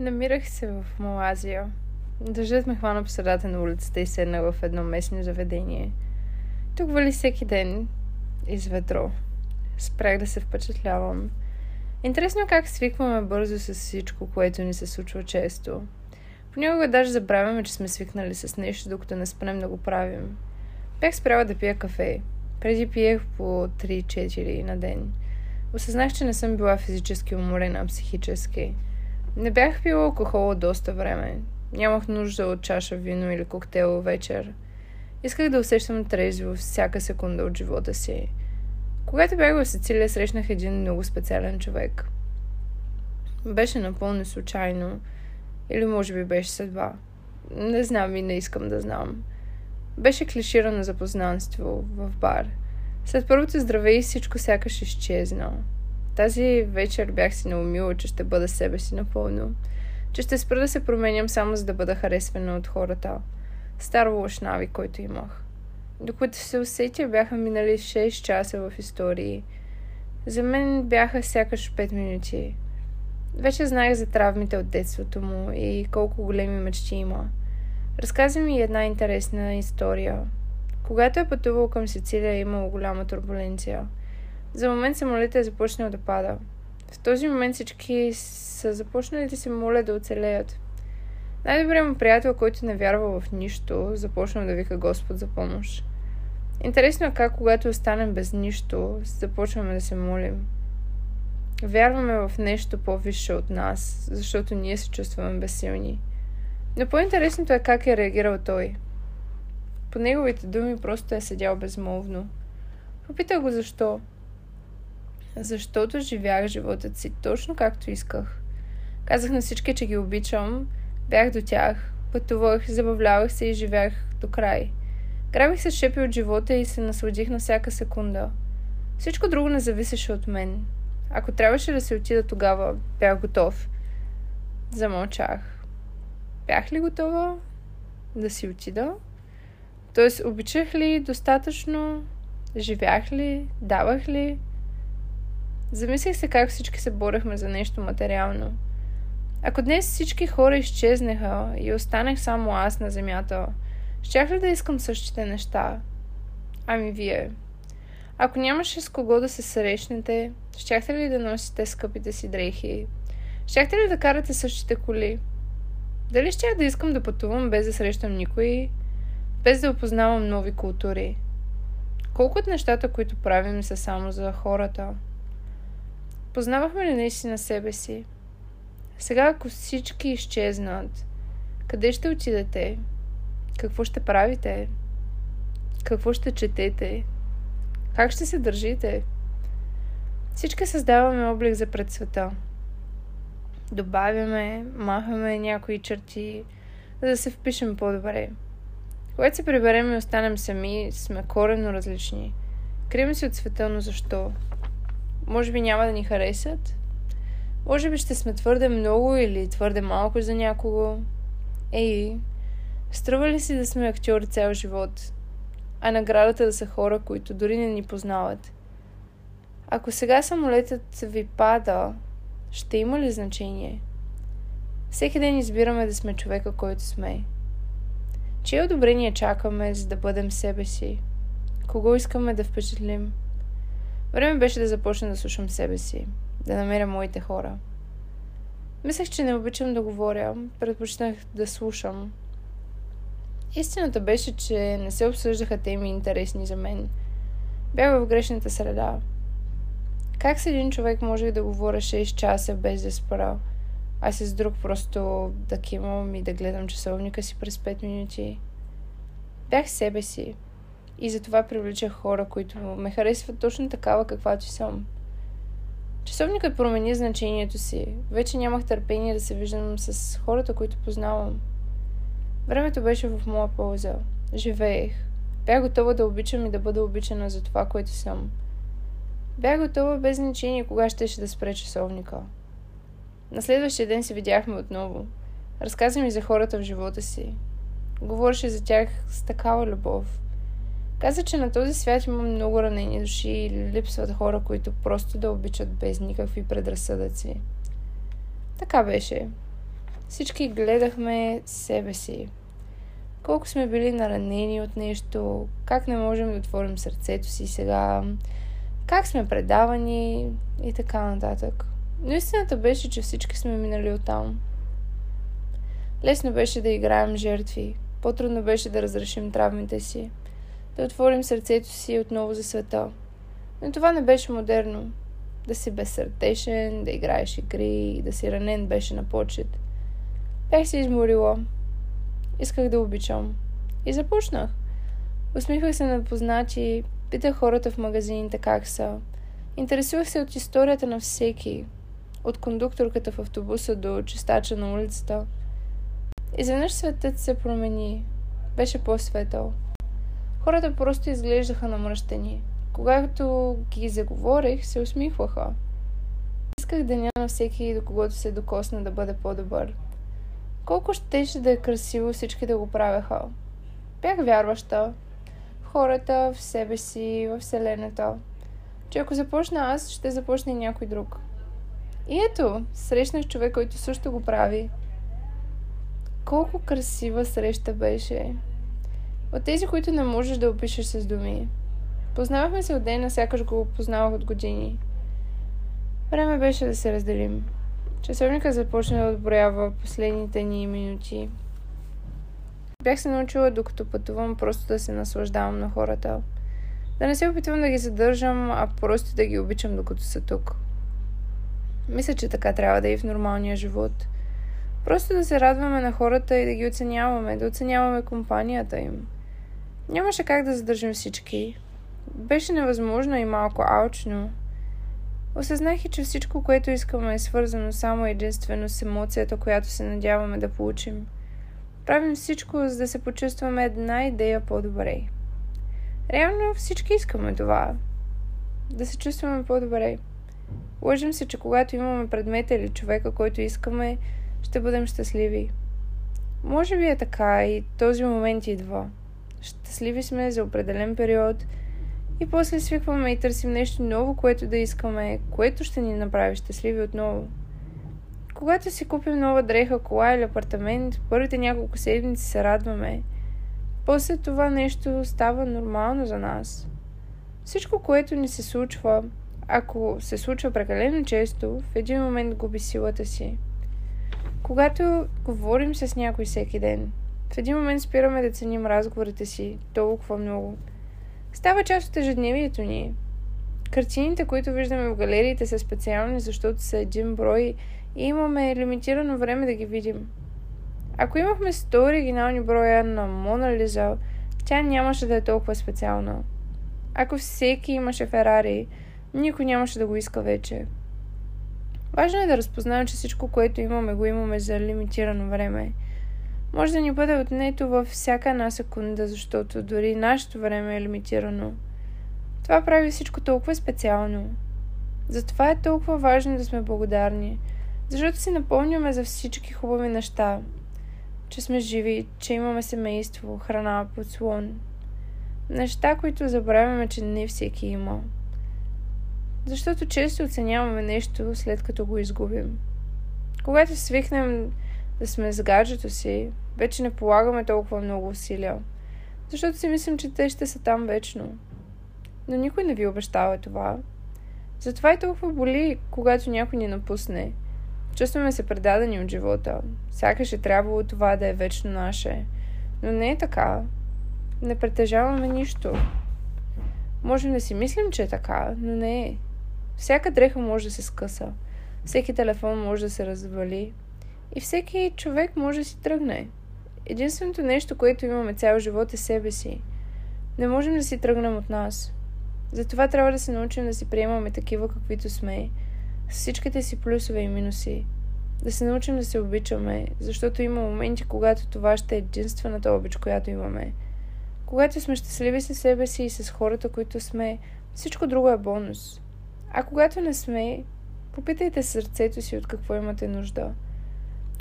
Намирах се в Малазия. Дъждът ме хвана по средата на улицата и седнах в едно местно заведение. Тук вали всеки ден из ветро. Спрях да се впечатлявам. Интересно как свикваме бързо с всичко, което ни се случва често. Понякога даже забравяме, че сме свикнали с нещо, докато не спнем да го правим. Бях спряла да пия кафе. Преди пиех по 3-4 на ден. Осъзнах, че не съм била физически уморена, а психически. Не бях пила алкохол от доста време. Нямах нужда от чаша вино или коктейл вечер. Исках да усещам трезво всяка секунда от живота си. Когато бях в Сицилия, срещнах един много специален човек. Беше напълно случайно. Или може би беше съдба. Не знам и не искам да знам. Беше клиширано запознанство в бар. След първото здраве и всичко сякаш изчезна. Тази вечер бях си наумила, че ще бъда себе си напълно. Че ще спра да се променям само за да бъда харесвана от хората. Стар лош навик, който имах. Докато се усетя, бяха минали 6 часа в истории. За мен бяха сякаш 5 минути. Вече знаех за травмите от детството му и колко големи мечти има. Разказа ми една интересна история. Когато е пътувал към Сицилия, е имало голяма турбуленция. За момент самолетът е започнал да пада. В този момент всички са започнали да се молят да оцелеят. Най-добрият му приятел, който не вярва в нищо, започнал да вика Господ за помощ. Интересно е как, когато останем без нищо, започваме да се молим. Вярваме в нещо по-висше от нас, защото ние се чувстваме безсилни. Но по-интересното е как е реагирал той. По неговите думи просто е седял безмолвно. Попитах го защо. Защото живях живота си точно както исках. Казах на всички, че ги обичам, бях до тях, пътувах, забавлявах се и живях до край. Грабих се шепи от живота и се насладих на всяка секунда. Всичко друго не зависеше от мен. Ако трябваше да се отида тогава, бях готов. Замълчах. Бях ли готова да си отида? Тоест, обичах ли достатъчно? Живях ли? Давах ли? Замислих се как всички се борехме за нещо материално. Ако днес всички хора изчезнаха и останах само аз на земята, щях ли да искам същите неща? Ами вие. Ако нямаше с кого да се срещнете, щяхте ли да носите скъпите си дрехи? Щяхте ли да карате същите коли? Дали щях да искам да пътувам без да срещам никой, без да опознавам нови култури? Колко от нещата, които правим, са само за хората? Познавахме ли наистина себе си? Сега, ако всички изчезнат, къде ще отидете? Какво ще правите? Какво ще четете? Как ще се държите? Всички създаваме облик за пред света. Добавяме, махаме някои черти, за да се впишем по-добре. Когато се приберем и останем сами, сме коренно различни. Крием се от света, но защо? Може би няма да ни харесат? Може би ще сме твърде много или твърде малко за някого? Ей, струва ли си да сме актьори цял живот? А наградата да са хора, които дори не ни познават? Ако сега самолетът ви пада, ще има ли значение? Всеки ден избираме да сме човека, който сме. Чие одобрение чакаме, за да бъдем себе си? Кого искаме да впечатлим? Време беше да започна да слушам себе си, да намеря моите хора. Мислех, че не обичам да говоря, предпочитах да слушам. Истината беше, че не се обсъждаха теми интересни за мен. Бях в грешната среда. Как с един човек може да говоря 6 часа без да спра, а с друг просто да кимам и да гледам часовника си през 5 минути? Бях себе си, и затова привличах хора, които ме харесват точно такава, каквато съм. Часовникът промени значението си. Вече нямах търпение да се виждам с хората, които познавам. Времето беше в моя полза. Живеех. Бях готова да обичам и да бъда обичана за това, което съм. Бях готова без значение кога щеше да спре часовника. На следващия ден се видяхме отново. Разказа ми за хората в живота си. Говореше за тях с такава любов. Каза, че на този свят има много ранени души и липсват хора, които просто да обичат без никакви предразсъдъци. Така беше. Всички гледахме себе си. Колко сме били наранени от нещо, как не можем да отворим сърцето си сега, как сме предавани и така нататък. Но истината беше, че всички сме минали оттам. Лесно беше да играем жертви, по-трудно беше да разрешим травмите си, да отворим сърцето си отново за света. Но това не беше модерно. Да си безсърдечен, да играеш игри, да си ранен беше на почет. Бях се изморила. Исках да обичам. И започнах. Усмихвах се на познати, питах хората в магазините как са. Интересувах се от историята на всеки, от кондукторката в автобуса до чистача на улицата. Изведнъж светът се промени. Беше по-светъл. Хората просто изглеждаха намръщени. Когато ги заговорих, се усмихваха. Исках деня на всеки, до когото се докосна да бъде по-добър. Колко щеше да е красиво всички да го правеха. Бях вярваща хората, в себе си, в Вселената. Че ако започна аз, ще започне някой друг. И ето, срещнах човек, който също го прави. Колко красива среща беше. От тези, които не можеш да опишеш с думи. Познавахме се от ден, сякаш го познавах от години. Време беше да се разделим. Часовника започна да отброява последните ни минути. Бях се научила, докато пътувам, просто да се наслаждавам на хората. Да не се опитвам да ги задържам, а просто да ги обичам, докато са тук. Мисля, че така трябва да е и в нормалния живот. Просто да се радваме на хората и да ги оценяваме, да оценяваме компанията им. Нямаше как да задържим всички. Беше невъзможно и малко алчно. Осъзнах и, че всичко, което искаме е свързано само единствено с емоцията, която се надяваме да получим. Правим всичко, за да се почувстваме една идея по-добре. Реално всички искаме това. Да се чувстваме по-добре. Лъжим се, че когато имаме предмета или човека, който искаме, ще бъдем щастливи. Може би е така и този момент идва. Щастливи сме за определен период и после свикваме и търсим нещо ново, което да искаме, което ще ни направи щастливи отново. Когато си купим нова дреха, кола или апартамент, първите няколко седмици се радваме. После това нещо става нормално за нас. Всичко, което ни се случва, ако се случва прекалено често, в един момент губи силата си. Когато говорим с някой всеки ден, в един момент спираме да ценим разговорите си толкова много. Става част от ежедневието ни. Картините, които виждаме в галериите, са специални, защото са един брой и имаме лимитирано време да ги видим. Ако имахме 100 оригинални броя на Мона Лиза, тя нямаше да е толкова специална. Ако всеки имаше Ферари, никой нямаше да го иска вече. Важно е да разпознаем, че всичко, което имаме, го имаме за лимитирано време. Може да ни бъде отнето във всяка една секунда, защото дори нашето време е лимитирано. Това прави всичко толкова специално. Затова е толкова важно да сме благодарни, защото си напомняме за всички хубави неща. Че сме живи, че имаме семейство, храна, подслон. Неща, които забравяме, че не всеки има. Защото често оценяваме нещо след като го изгубим. Когато свикнем да сме с гаджето си, вече не полагаме толкова много усилия. Защото си мислим, че те ще са там вечно. Но никой не ви обещава това. Затова и толкова боли, когато някой ни напусне. Чувстваме се предадени от живота. Сякаш е трябвало това да е вечно наше. Но не е така. Не притежаваме нищо. Можем да си мислим, че е така, но не е. Всяка дреха може да се скъса. Всеки телефон може да се развали. И всеки човек може да си тръгне. Единственото нещо, което имаме цял живот е себе си. Не можем да си тръгнем от нас. Затова трябва да се научим да си приемаме такива, каквито сме, с всичките си плюсове и минуси. Да се научим да се обичаме, защото има моменти, когато това ще е единствената обич, която имаме. Когато сме щастливи със себе си и с хората, които сме, всичко друго е бонус. А когато не сме, попитайте сърцето си от какво имате нужда.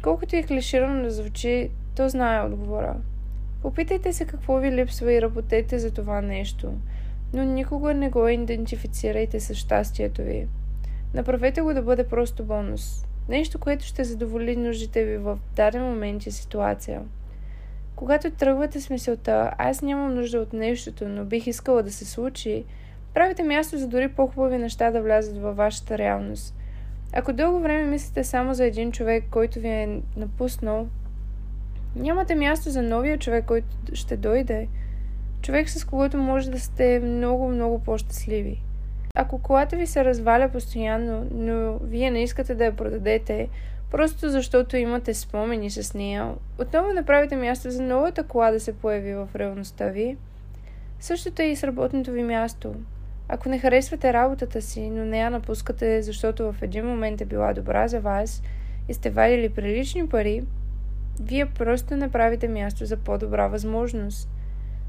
Колкото и клиширано да звучи, то знае отговора. Попитайте се какво ви липсва и работете за това нещо, но никога не го идентифицирайте с щастието ви. Направете го да бъде просто бонус. Нещо, което ще задоволи нуждите ви в даден момент и ситуация. Когато тръгвате с мисълта, аз нямам нужда от нещото, но бих искала да се случи, правите място за дори по-хубави неща да влязат във вашата реалност. Ако дълго време мислите само за един човек, който ви е напуснал, нямате място за новия човек, който ще дойде. Човек, с когото може да сте много, много по-щастливи. Ако колата ви се разваля постоянно, но вие не искате да я продадете, просто защото имате спомени с нея, отново направите място за новата кола да се появи в реалността ви. Същото е и с работното ви място. Ако не харесвате работата си, но не я напускате, защото в един момент е била добра за вас и сте вадили прилични пари, вие просто направите място за по-добра възможност.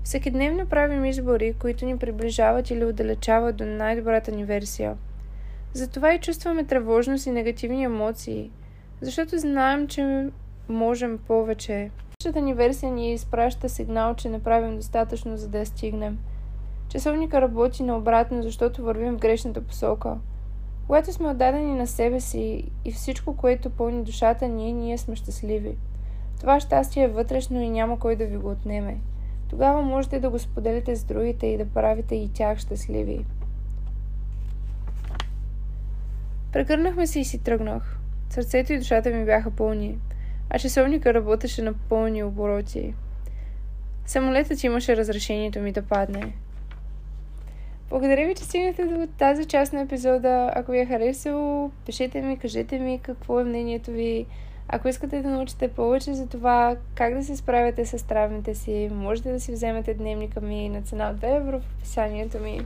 Всеки дневно правим избори, които ни приближават или отдалечават до най-добрата ни версия. Затова и чувстваме тревожност и негативни емоции, защото знаем, че можем повече. Нашата ни версия ни изпраща сигнал, че не правим достатъчно, за да я стигнем. Часовника работи наобратно, защото вървим в грешната посока. Когато сме отдадени на себе си и всичко, което пълни душата ни, ние сме щастливи. Това щастие е вътрешно и няма кой да ви го отнеме. Тогава можете да го споделите с другите и да правите и тях щастливи. Прегърнахме се и си тръгнах. Сърцето и душата ми бяха пълни, а часовника работеше на пълни обороти. Самолетът имаше разрешението ми да падне. Благодаря ви, че стигнахте до тази част на епизода. Ако ви е харесало, пишете ми, кажете ми какво е мнението ви. Ако искате да научите повече за това как да се справяте с травмите си, можете да си вземете дневника ми на цена от 2 евро в описанието ми.